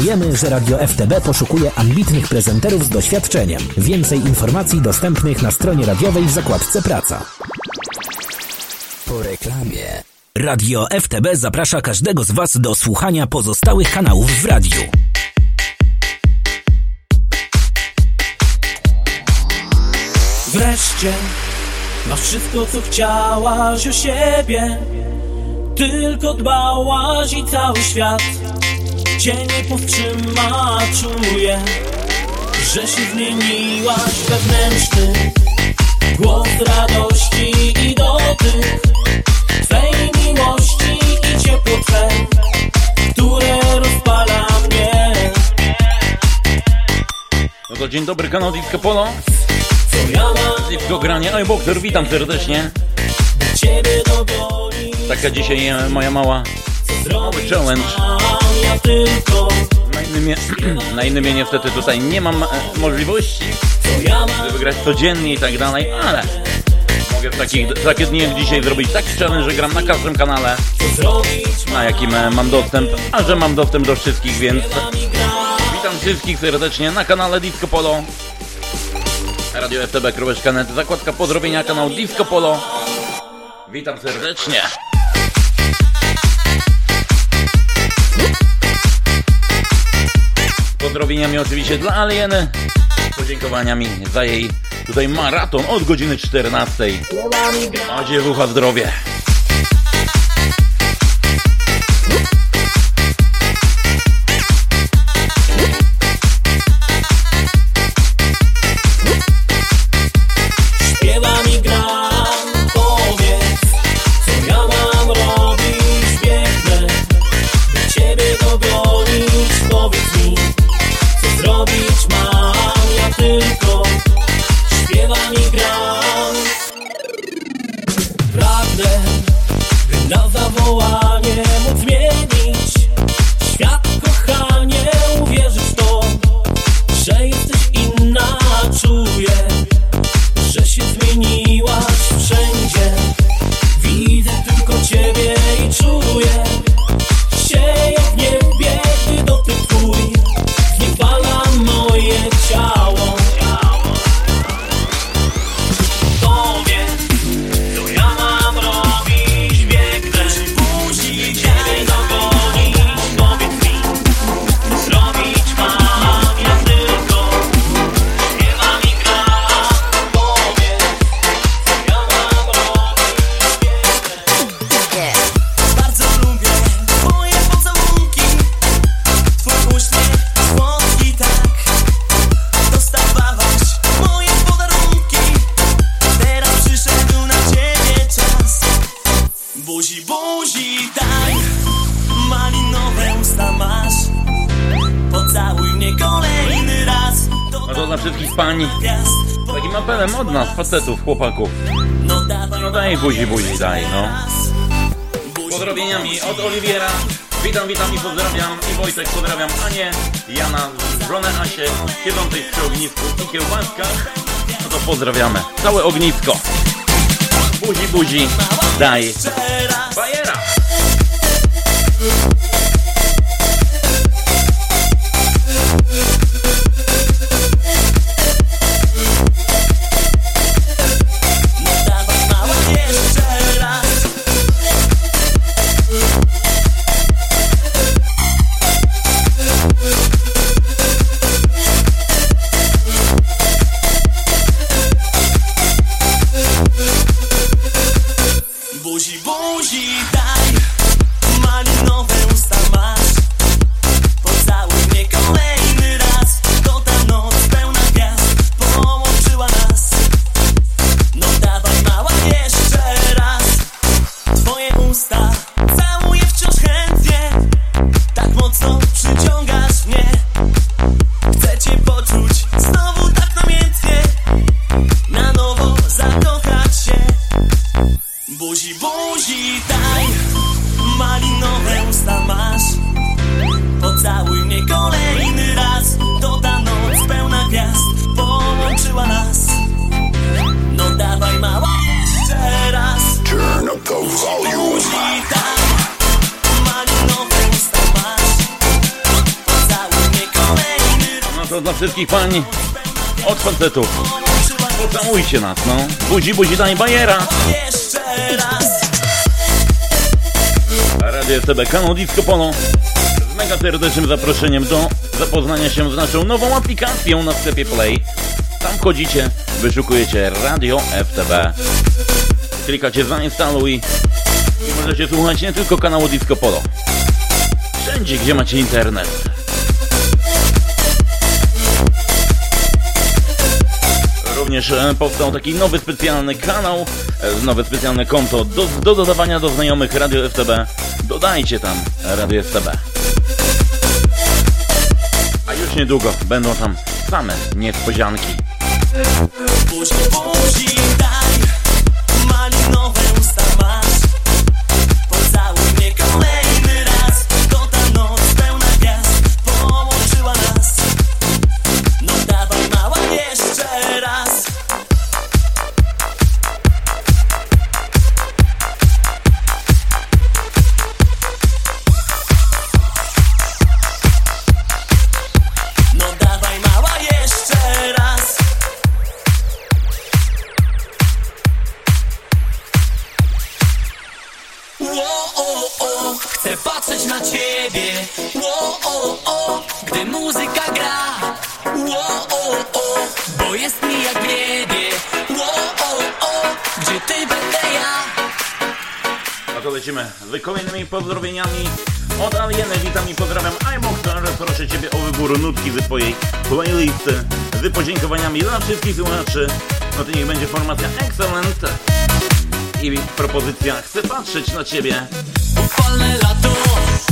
Informujemy, że Radio FTB poszukuje ambitnych prezenterów z doświadczeniem. Więcej informacji dostępnych na stronie radiowej w zakładce Praca. Po reklamie. Radio FTB zaprasza każdego z Was do słuchania pozostałych kanałów w radiu. Wreszcie masz wszystko, co chciałaś o siebie. Tylko dbałaś i cały świat cię nie powstrzyma. Czuję, że się zmieniłaś wewnętrzny głos radości i dotyk Twej miłości i ciepło Twe, które rozpala mnie. No to dzień dobry, kanał Disco Polo. Disco granie. Oj, Bokter, witam serdecznie. Ciebie dogoni, Taka dzisiaj e, moja mała challenge. Na innym, na innym niestety tutaj nie mam e, możliwości, żeby grać codziennie i tak dalej, ale mogę w takich, takie dni jak dzisiaj zrobić taki challenge, że gram na każdym kanale, na jakim e, mam dostęp, a że mam dostęp do wszystkich, więc witam wszystkich serdecznie na kanale Disco Polo. Radio FTB.net, zakładka pozdrowienia, kanał Disco Polo. Witam serdecznie. Pozdrowieniami oczywiście dla Alieny. Podziękowaniami za jej tutaj maraton od godziny 14. A dziewucha zdrowie. Chłopaków. No daj buzi, buzi, daj, no. Pozdrowieniami od Oliwiera. Witam, witam i pozdrawiam. I Wojtek pozdrawiam Anię, Jana, żonę Asię, siedzącej przy ognisku i kiełbaskach. No to pozdrawiamy. Całe ognisko. Buzi, buzi, daj. Bajera. Wszystkich pań od facetów. Pocałujcie nas, no. Buzi, buzi, daj bajera. Radio STB, kanał Disco Polo. Z mega serdecznym zaproszeniem do zapoznania się z naszą nową aplikacją na sklepie Play. Tam wchodzicie, wyszukujecie Radio FTB. Klikacie zainstaluj i możecie słuchać nie tylko kanału Disco Polo. Wszędzie, gdzie macie internet. Również e, powstał taki nowy specjalny kanał, e, nowe specjalne konto do, do dodawania do znajomych Radio FTB. Dodajcie tam Radio FTB. A już niedługo będą tam same niespodzianki. Buzi, buzi, wszystkich słuchaczy. No to niech będzie formacja Excellent i propozycja Chcę patrzeć na Ciebie. Upalne lato,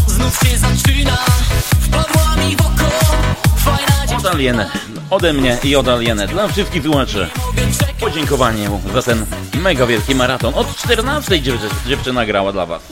znów się zaczyna Wpadła mi w oko Fajna Od Alieny, ode mnie i od Alieny dla wszystkich słuchaczy. Podziękowanie za ten mega wielki maraton. Od 14 dziew- dziewczyna grała dla Was.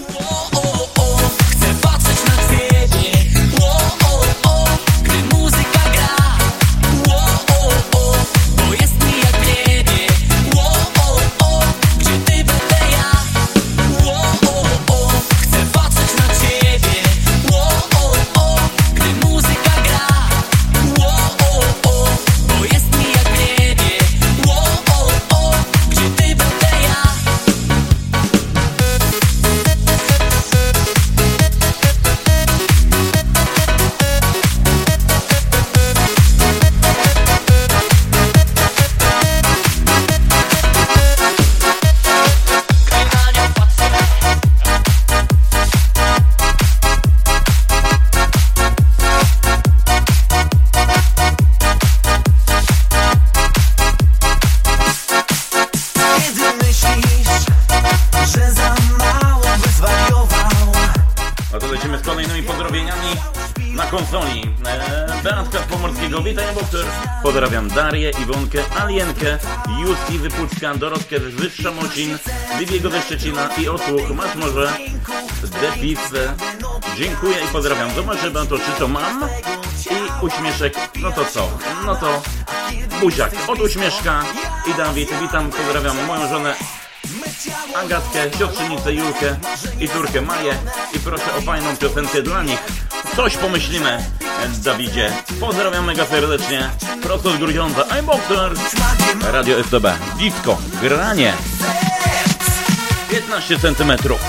Dorotkę z Szamocin, Libiego ze Szczecina i Osłuch. Masz może Depis. Dziękuję i pozdrawiam. Zobaczymy to, czy to mam. I uśmieszek, no to co? No to buziak od uśmieszka i Dawid. Witam, pozdrawiam moją żonę Agatkę, siostrzenicę Julkę i córkę Maję i proszę o fajną piosenkę dla nich. Coś pomyślimy, Dawidzie. Pozdrawiam mega serdecznie. Prosto z Grudziądza. I'm Boxer. Radio STB. Disco. Granie. 15 centymetrów.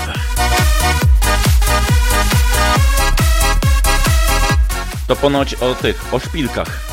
To ponoć o tych, o szpilkach.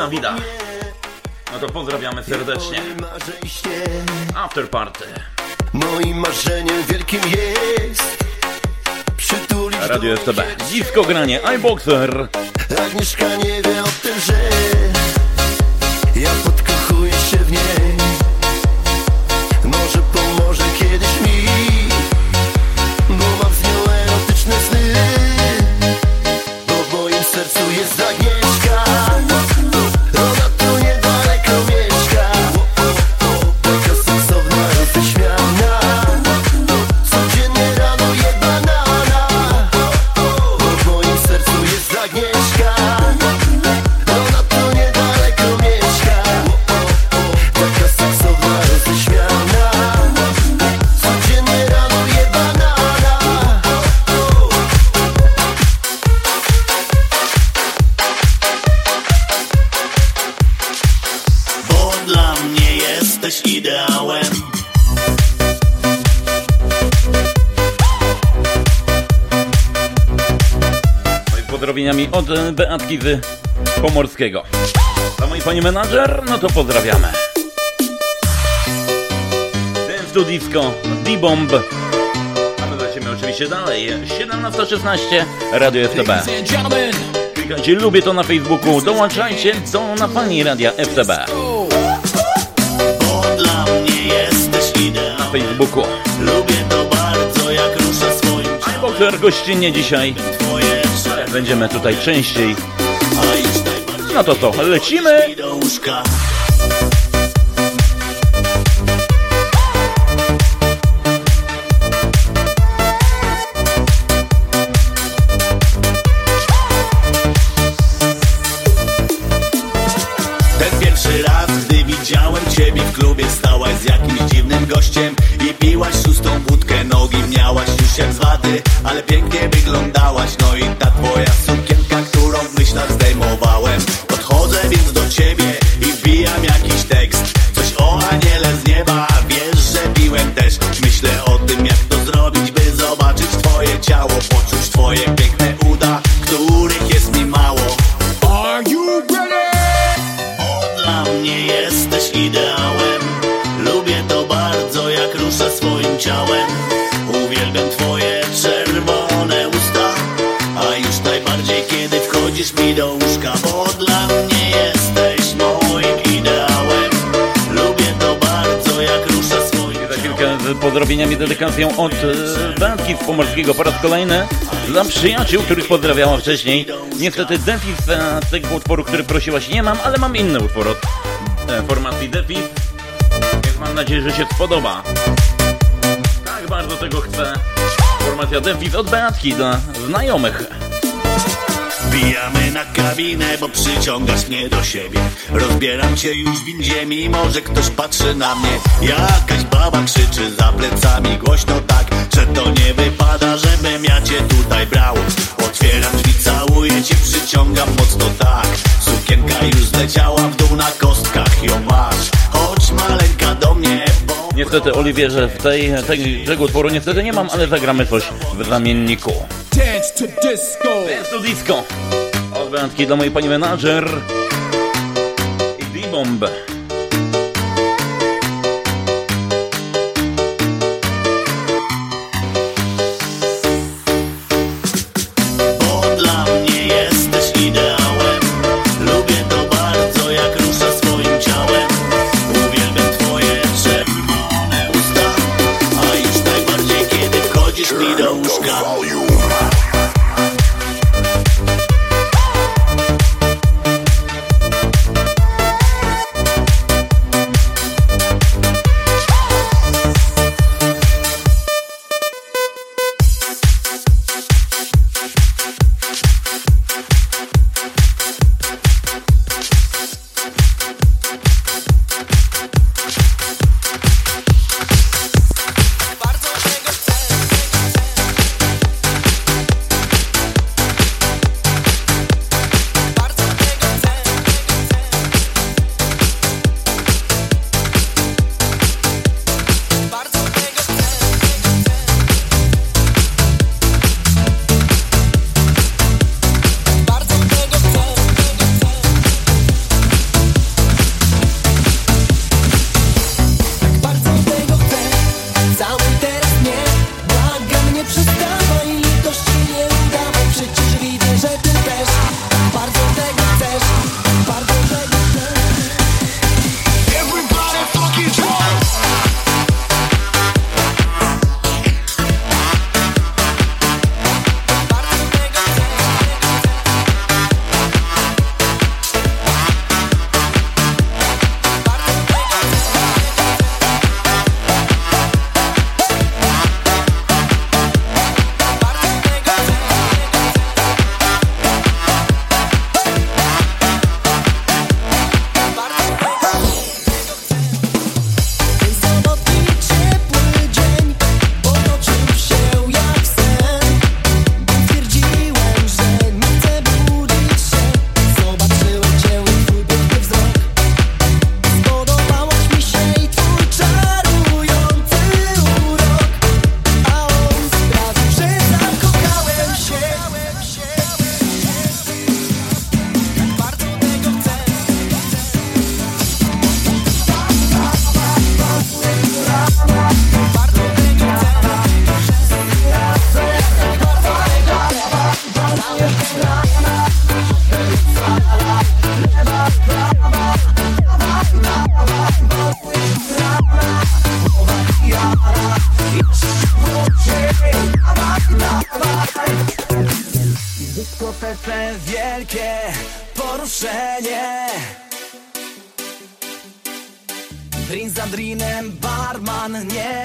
Dawida. No to pozdrawiamy serdecznie. After party. Moim marzeniem wielkim jest Radio mnie Disco granie iBoxer. Agnieszka nie wie o tym, że pozdrowieniami od e, Beatki z Pomorskiego. A moi pani menadżer, no to pozdrawiamy. Dance to Disco, D-Bomb. A my lecimy oczywiście dalej. 17.16, Radio FTB. Klikajcie, lubię to na Facebooku, dołączajcie do na pani Radia FTB na Facebooku. Lubię to bardzo jak rusza swoim Boxer gościnnie dzisiaj. Będziemy tutaj częściej. No to co, lecimy? gościem I piłaś szóstą wódkę Nogi miałaś już jak Ale pięknie wyglądałaś No i dedykacją od e, Beatki z Pomorskiego po raz kolejny dla przyjaciół, których pozdrawiała wcześniej. Niestety Defis e, z tego utworu, który prosiłaś nie mam, ale mam inny utwór od e, formacji Defis. Więc mam nadzieję, że się spodoba. Tak bardzo tego chcę. Formacja Defis od Beatki dla znajomych. Wbijamy na kabinę, bo przyciągasz mnie do siebie Rozbieram cię już w windzie, mimo że ktoś patrzy na mnie Jakaś baba krzyczy za plecami głośno tak Że to nie wypada, żebym ja cię tutaj brał Otwieram drzwi, całuję cię, przyciągam mocno tak Sukienka już zleciała w dół na kostkach, ją masz Chodź maleńka do mnie, bo Niestety, Oliwierze, w tej, tej, tego utworu niestety nie mam, ale zagramy coś w zamienniku. Dance to disco. Dance to disco. Od Beatki dla mojej pani menadżer. I D-Bomb.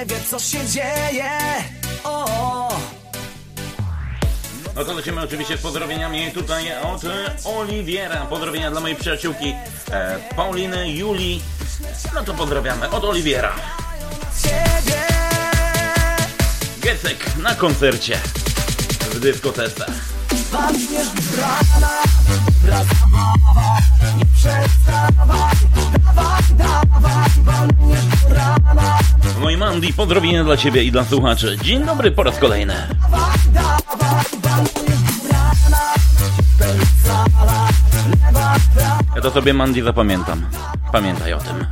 Nie wie co się dzieje o, No to lecimy oczywiście z pozdrowieniami tutaj od Oliwiera. Pozdrowienia dla mojej przyjaciółki e, Pauliny, Julii. No to pozdrawiamy od Oliwiera. Gecek na koncercie w dyskotece. Padniesz w rana, wraz zabawa Nie przestawaj, dawaj, dawaj Padniesz w rana, i Mandy, pozdrowienia dla Ciebie i dla słuchaczy. Dzień dobry po raz kolejny. Ja to sobie Mandy zapamiętam. Pamiętaj o tym.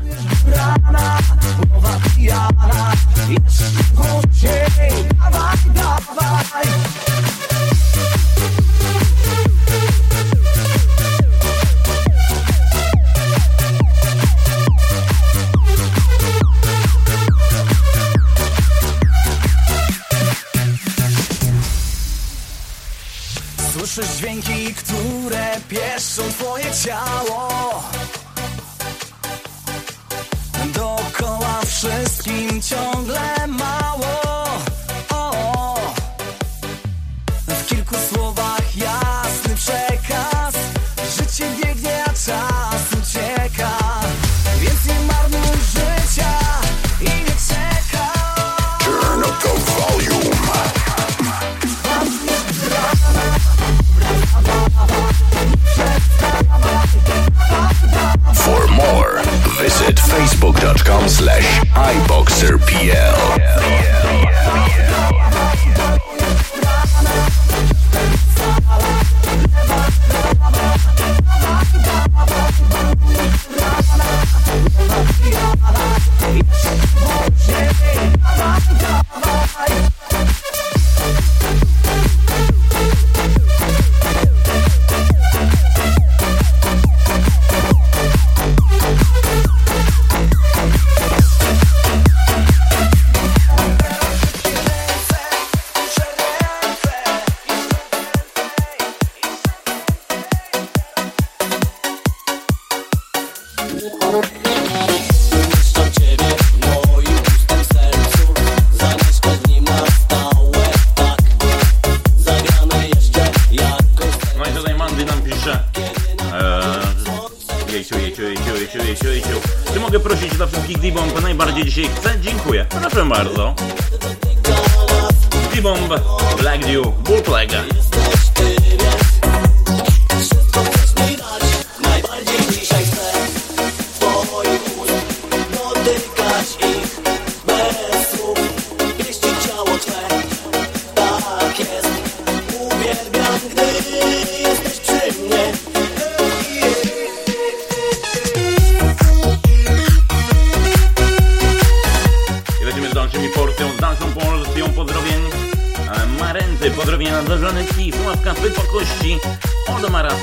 Dawaj, dawaj Słyszysz dźwięki, które pieszczą twoje ciało. Dookoła wszystkim ciągle mało. O, W kilku słowach facebook.com slash iboxerpl.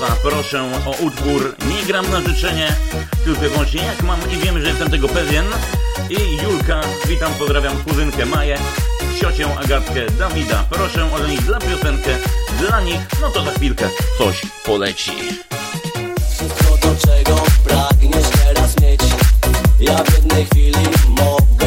Marasa proszę o utwór Nie gram na życzenie, tylko wyłącznie jak mam i wiem, że jestem tego pewien. I Julka, witam, pozdrawiam kuzynkę Maję, ciocię Agatkę, Dawida, proszę o nich dla piosenkę, dla nich, no to za chwilkę coś poleci. Wszystko do czego pragniesz teraz mieć Ja w jednej chwili mogę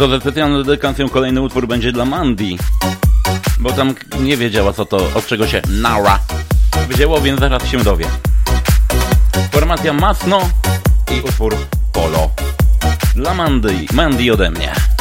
No to specjalną dedykacją kolejny utwór będzie dla Mandy. Bo tam nie wiedziała co to, od czego się Nara wzięło, więc zaraz się dowie. Formacja Masno i utwór Polo. Dla Mandy, Mandy ode mnie.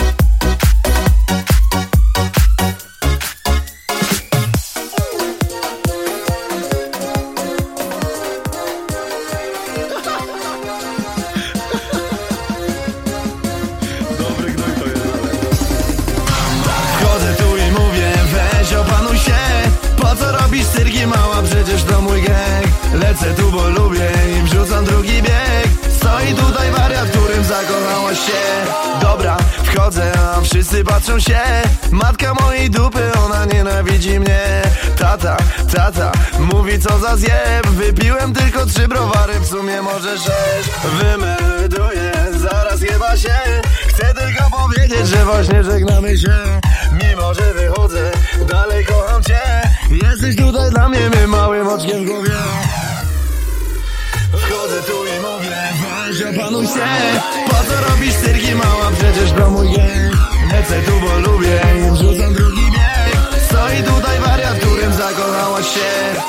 Się. Dobra, wchodzę, a wszyscy patrzą się. Matka mojej dupy, ona nienawidzi mnie. Tata, tata, mówi co za zjeb. Wypiłem tylko trzy browary, w sumie może sześć. Wymelduję, zaraz chyba się. Chcę tylko powiedzieć, że właśnie żegnamy się. Mimo, że wychodzę, dalej kocham cię. Jesteś tutaj dla mnie, my małym oczkiem w głowie. Wchodzę tu i mówię, weź opanuj się. Po co robisz cyrki mała, przecież mój gang Lecę tu, bo lubię. I wrzucam drugi bieg. Stoi tutaj wariat, którym zakochałaś się.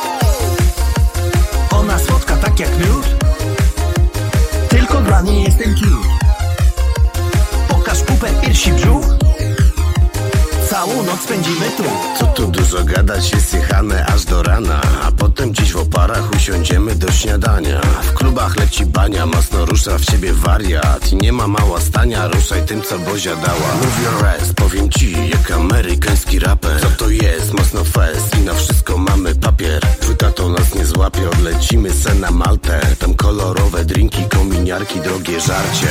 Ona słodka tak jak miód. Tylko dla niej jestem cute Pokaż pupę, piersi, brzuch Całą noc spędzimy tu. Co tu dużo gadać, jest jechane aż do rana A potem dziś w oparach usiądziemy do śniadania. W klubach leci bania, mocno rusza w ciebie wariat. I nie ma mała stania, ruszaj tym co Bozia dała. Move your rest, powiem ci, jak amerykański raper. Co to jest, mocno fest i na wszystko mamy papier. Płyta to nas nie złapie, odlecimy se na Maltę. Tam kolorowe drinki, kominiarki, drogie żarcie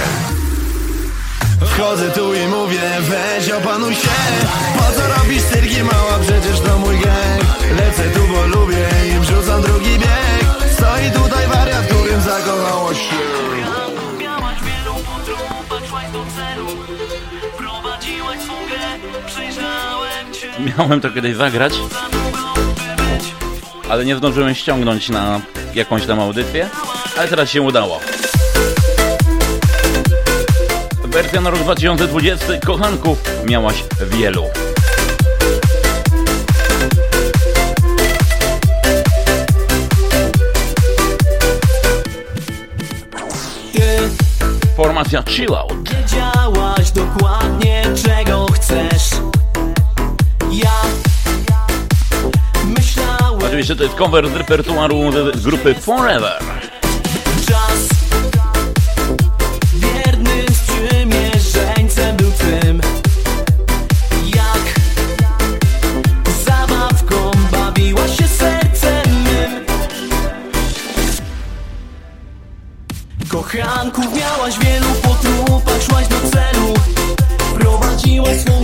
Wchodzę tu i mówię, weź opanuj się. Po co robisz cyrki mała, przecież to mój gang Lecę tu, bo lubię i wrzucam drugi bieg. Stoi tutaj wariat, którym zakochałaś się. Miałem to kiedyś zagrać, ale nie zdążyłem ściągnąć na jakąś tam audycję, ale teraz się udało. Wersja na rok 2020 kochanków miałaś wielu. Formacja Chill Out. wiedziałaś dokładnie czego chcesz Ja myślałem Oczywiście to jest cover z repertuaru z grupy Forever. Kochanków. Miałaś wielu po trupach, szłaś do celu. Prowadziłaś swą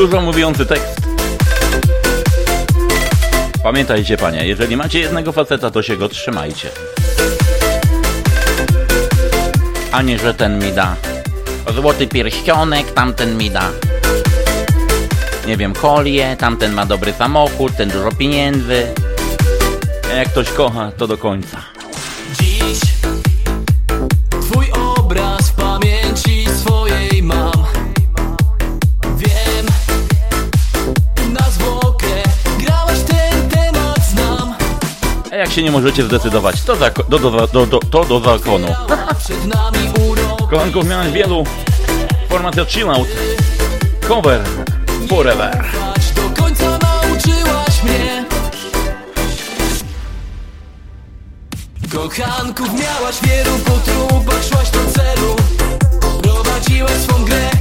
Dużo mówiący tekst. Pamiętajcie panie, jeżeli macie jednego faceta, to się go trzymajcie. A nie, że ten mi da złoty pierścionek, tamten mi da nie wiem, kolię, tamten ma dobry samochód, ten dużo pieniędzy. Jak ktoś kocha, to do końca. Jak się nie możecie zdecydować, to, zako- do, do, do, do, to do zakonu. Kochanków miałem wielu. Formacja Chill Out. Cover Forever. Kochanków miałaś wielu po trupach Szłaś do celu Prowadziłaś swą grę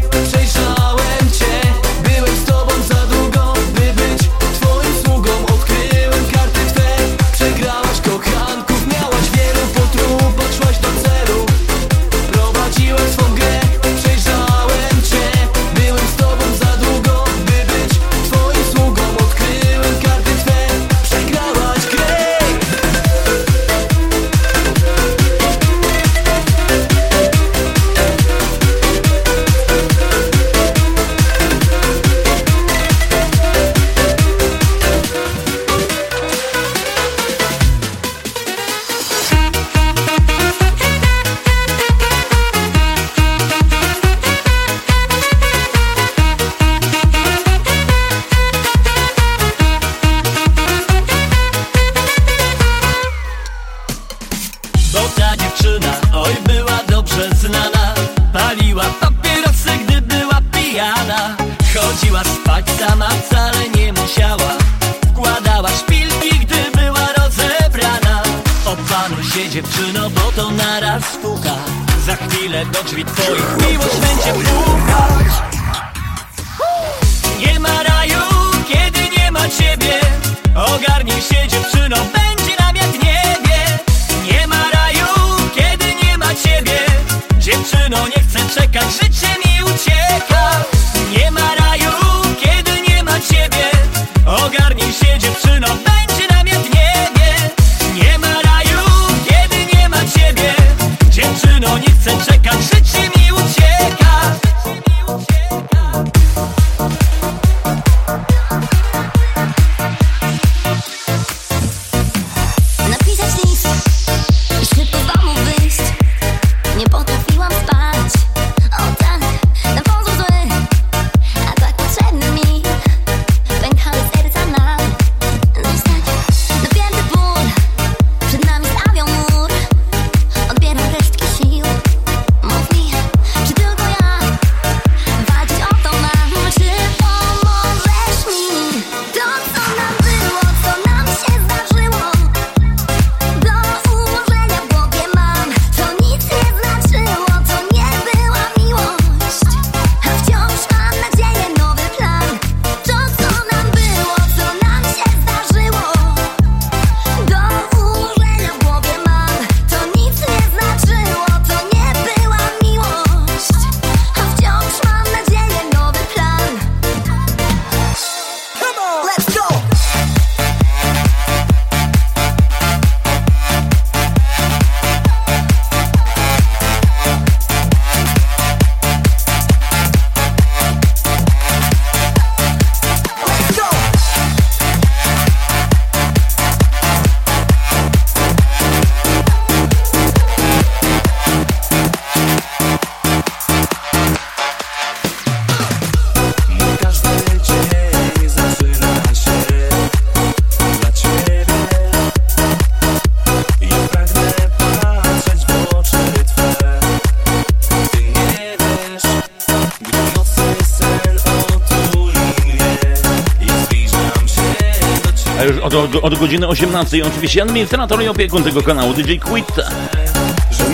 od godziny 18. Oczywiście administrator i opiekun tego kanału DJ Quit.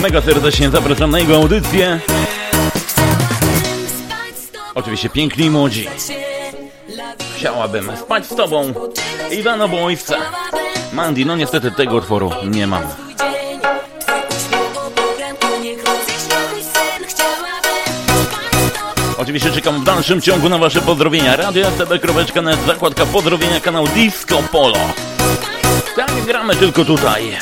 Mega serdecznie zapraszam na jego audycję. Oczywiście piękni młodzi. Chciałabym spać z tobą. Iwana Bojwca. Mandy, no niestety tego utworu nie mam. Oczywiście czekam w dalszym ciągu na Wasze pozdrowienia. Radio FTB, kropeczka, zakładka pozdrowienia, kanał Disco Polo. Tak, gramy tylko tutaj.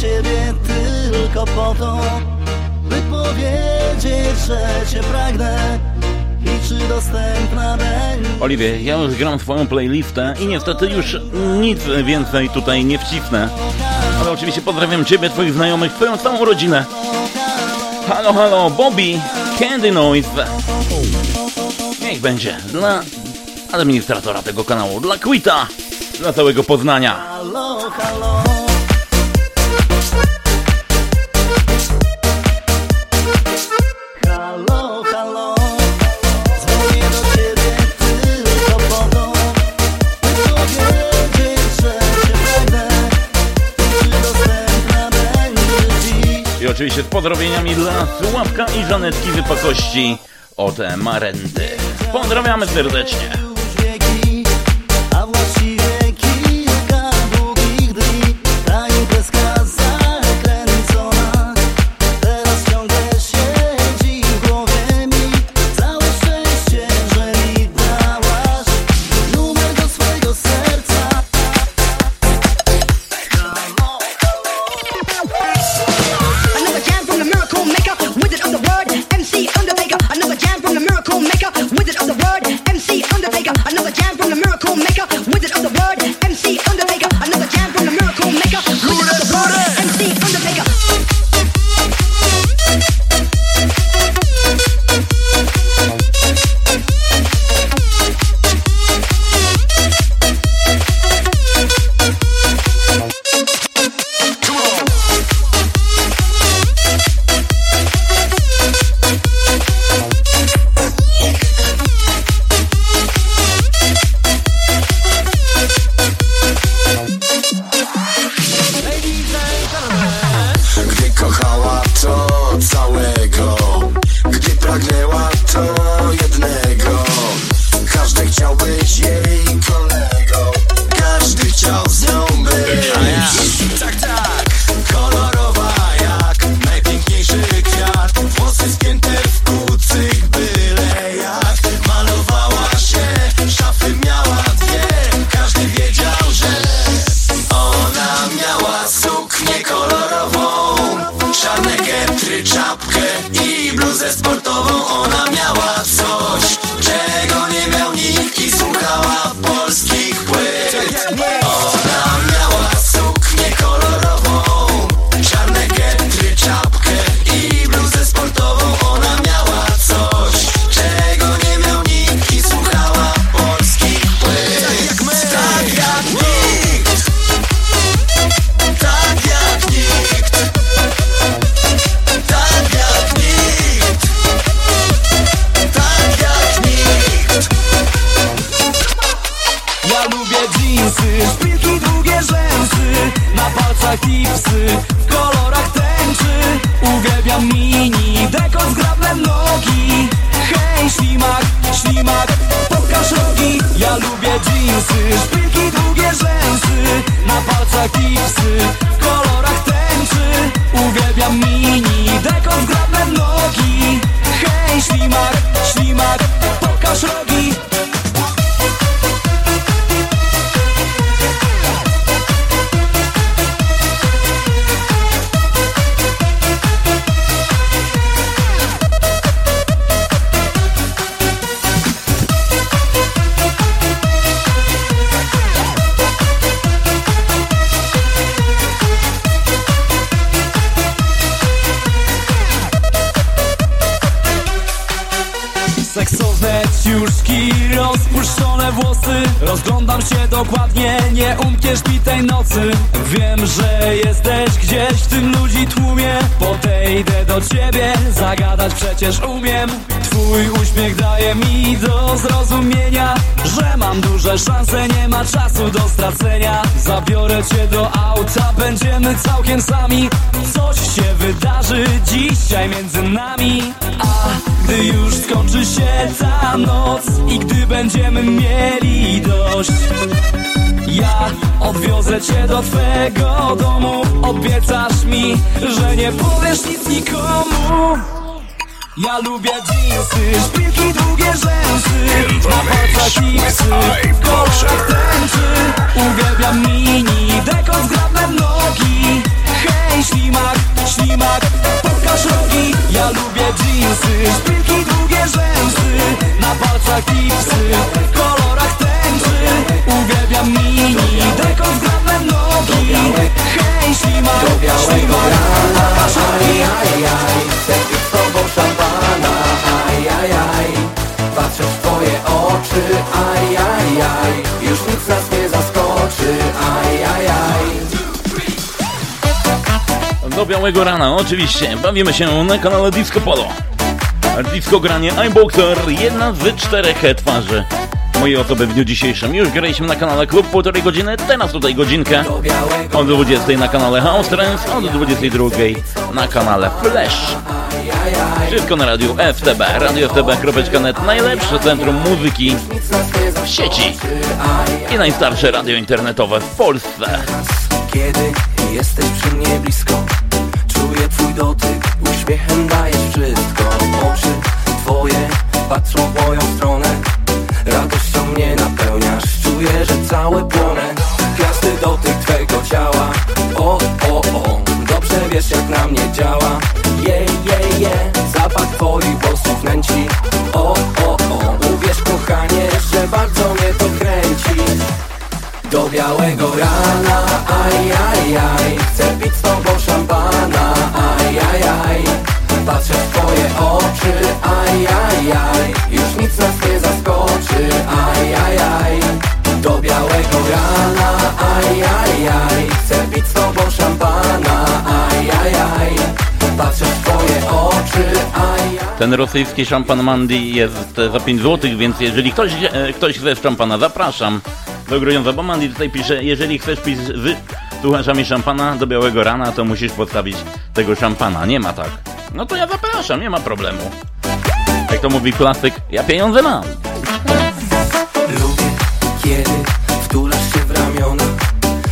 ciebie tylko po to, by powiedzieć, że cię pragnę. I czy dostępna będzie? Oliwie, ja już gram swoją playlistę i niestety już nic więcej tutaj nie wcisnę. Ale oczywiście pozdrawiam ciebie, twoich znajomych, twoją całą rodzinę. Halo, halo, Bobby, Candy Noise. Niech będzie dla administratora tego kanału, dla Quita, dla całego Poznania. Halo, halo. oczywiście z pozdrowieniami dla Sławka i Żanetki Wypakości od Marenty. Pozdrawiamy serdecznie. aqui ser cię do twego domu. Obiecasz mi, że nie powiesz nic nikomu. Ja lubię jeansy, szpilki, długie rzęsy. Na palcach kisy, kolor tęczy. Uwielbiam mini, dekon zgrabne nogi. Hej, ślimak, ślimak, pokaż rogi. Ja lubię jeansy, szpilki, długie rzęsy. Na palcach kisy, kolorach tęczy. Uwielbiam mini, do białego rana, oczywiście. Bawimy się na kanale Disco Polo. Disco granie iBoxer, jedna z czterech twarzy mojej osoby w dniu dzisiejszym. Już graliśmy na kanale Klub półtorej godziny, teraz tutaj godzinkę. Od 20 na kanale House Trends, od 22 na kanale Flash. Wszystko na radiu FTB, radioftb.net, najlepsze centrum muzyki w sieci i najstarsze radio internetowe w Polsce. Kiedy jesteś przy mnie blisko. Czuję twój dotyk, uśmiechem dajesz wszystko. Oczy twoje patrzą w moją stronę. Radością mnie napełniasz Czuję, że całe płonę. Każdy dotyk twego ciała. O, o, o Dobrze wiesz jak na mnie działa. Je, je, je Zapach twoich włosów nęci. O, o, o Uwierz kochanie, że bardzo mnie to do białego rana, aj, aj, aj Chcę pić z tobą szampana, aj, aj, aj Patrzę w twoje oczy, aj, aj, aj Już nic nas nie zaskoczy, aj, aj, aj Do białego rana, aj, aj, aj Chcę pić z tobą szampana, aj, aj, aj Patrzę w twoje oczy, aj, aj. Ten rosyjski szampan Mandy jest za 5 zł, więc jeżeli ktoś, e, ktoś chce szampana, zapraszam do Grudziądza, bo Mandy tutaj pisze, jeżeli chcesz pić z słuchaczami szampana do białego rana, to musisz podstawić tego szampana. Nie ma tak. No to ja zapraszam, nie ma problemu. Jak to mówi klasyk, ja pieniądze mam. Lubię, kiedy wtulasz się w ramiona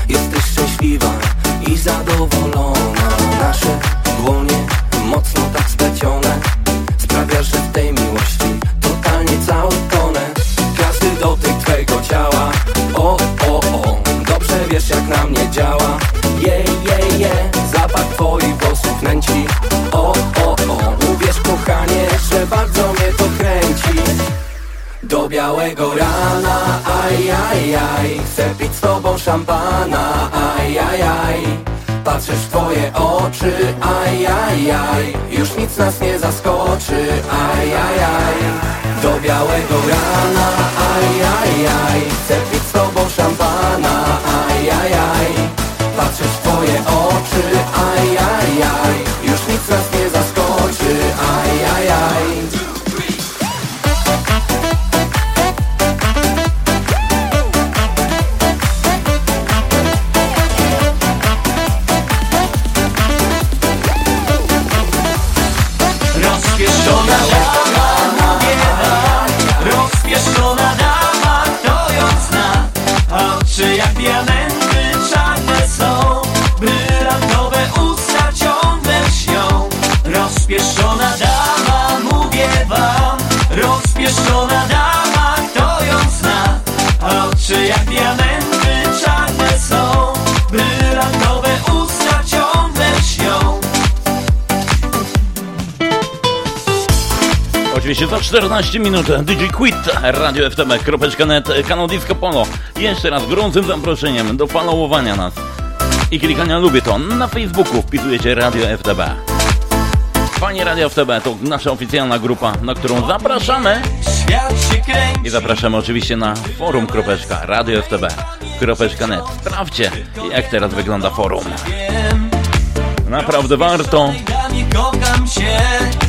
Jesteś szczęśliwa i zadowolona Nasze do białego rana, aj, aj, aj Chcę pić z tobą szampana, aj, aj, aj Patrzysz w twoje oczy, aj, aj, aj Już nic nas nie zaskoczy, aj, aj, aj Do białego rana, aj, aj, aj Chcę 13 za 14 minut e, DJ Quit, radio ftm.net, e, kanał Disco Polo. Jeszcze raz gorącym zaproszeniem do followowania nas i klikania lubię to. Na Facebooku wpisujecie Radio FTB. Fani Radio FTB to nasza oficjalna grupa, na którą zapraszamy. I zapraszamy oczywiście na forum radio ftb.net. Sprawdźcie, jak teraz wygląda forum. Naprawdę warto. Kocham się.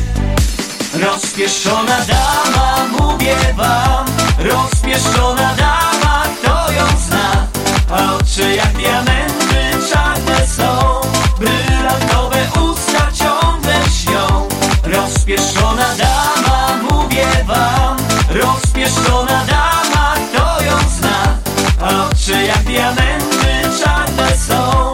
Rozpieszczona dama, mówię wam. Rozpieszczona dama, to ją zna? A oczy jak diamenty czarne są. Brylantowe usta ciągle śnią Rozpieszczona dama, mówię wam. Rozpieszczona dama, to ją zna? A oczy jak diamenty czarne są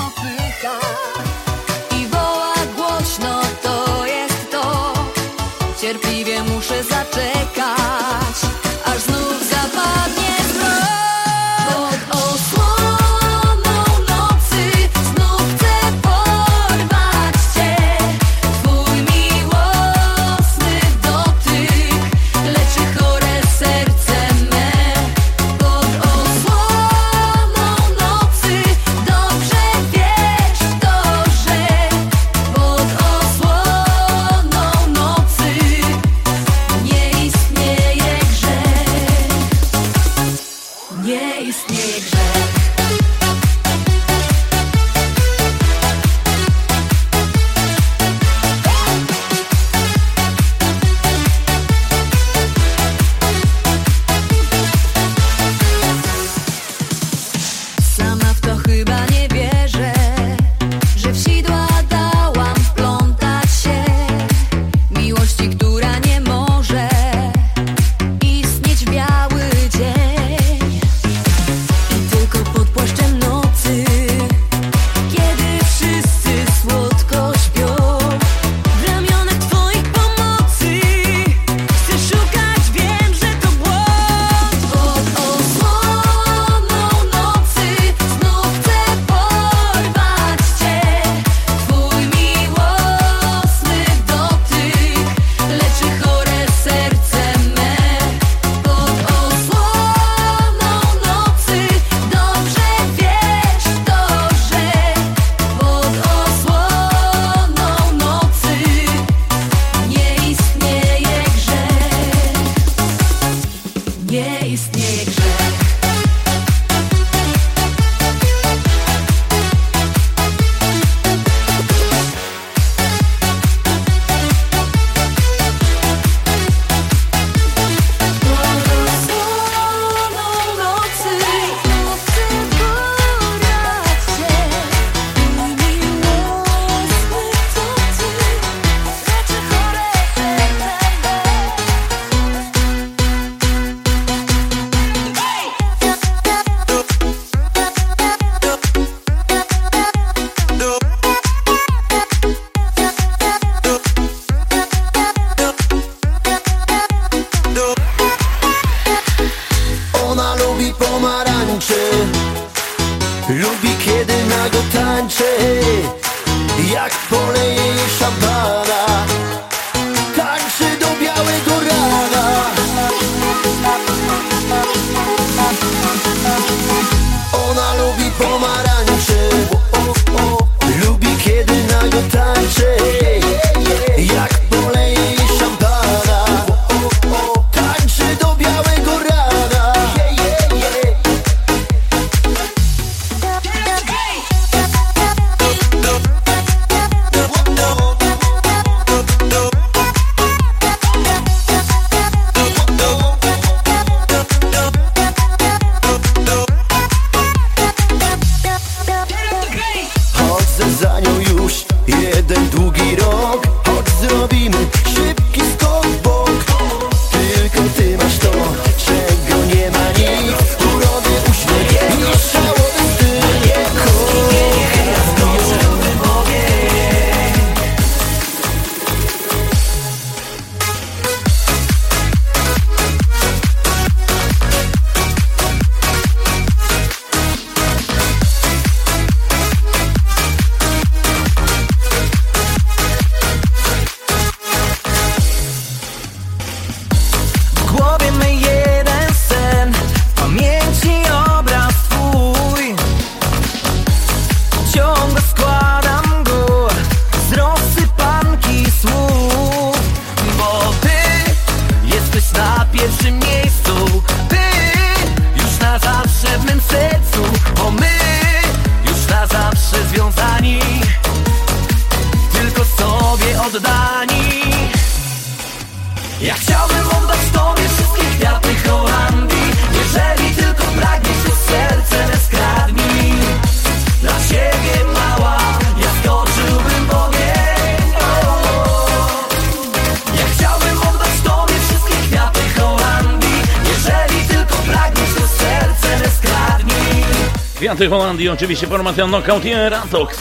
Złotej Holandii, oczywiście formacja Knockout i Eratox.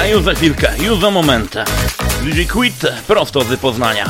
A już za chwilkę, już za moment. DJ Quit prosto z Poznania.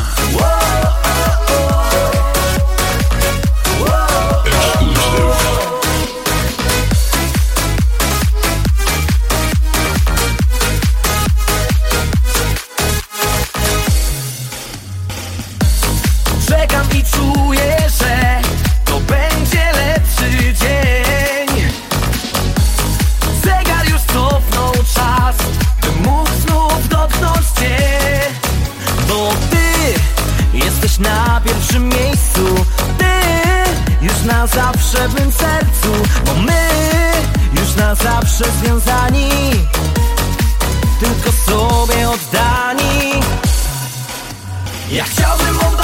naszym miejscu. Ty już na zawsze w mym sercu Bo my już na zawsze związani. Tylko sobie oddani. Ja chciałbym oddać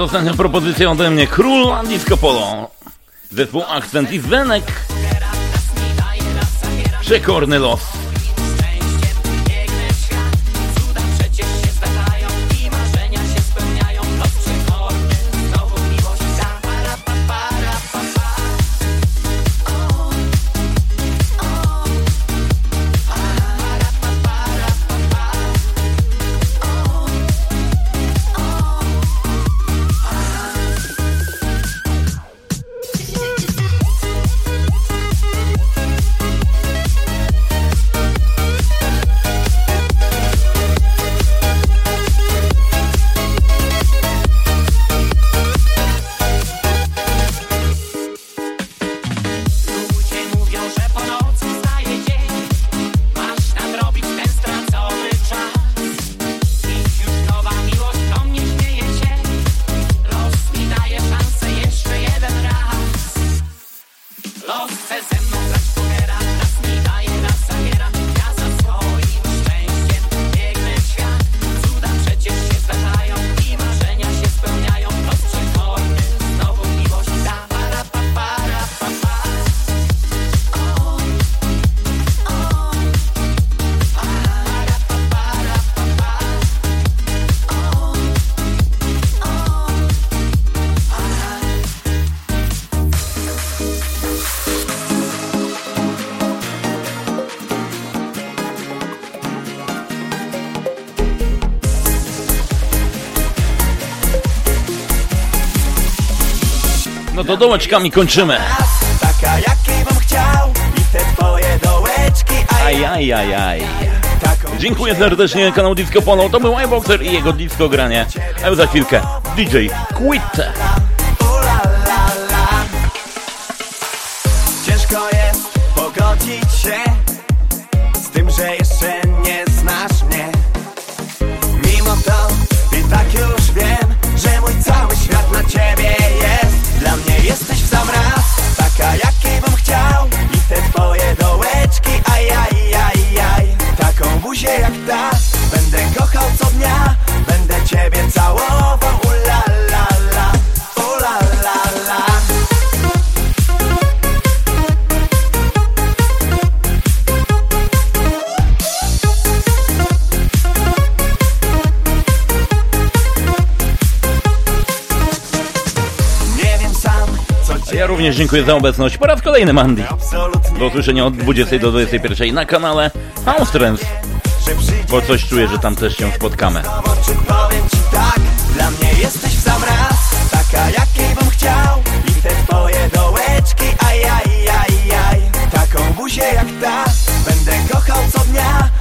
ostatnia propozycja ode mnie. Król Disco Polo. Zespół Akcent i Zenek. Przekorny los. dodołeczkami kończymy. Taka jakiej bym chciał i te twoje dołeczki, aj. Dziękuję serdecznie, kanał Disco Polo. To był iBoxer i jego disco granie. A już za chwilkę DJ Quit. Również dziękuję za obecność po raz kolejny Mandy. Do usłyszenia od 20 do 21 na kanale House Trends. Bo coś czuję, że tam też się spotkamy. Powiem ci tak, dla mnie jesteś w sam raz Taka jakiej bym chciał I te twoje dołeczki Ajajajaj Taką buzię jak ta Będę kochał co dnia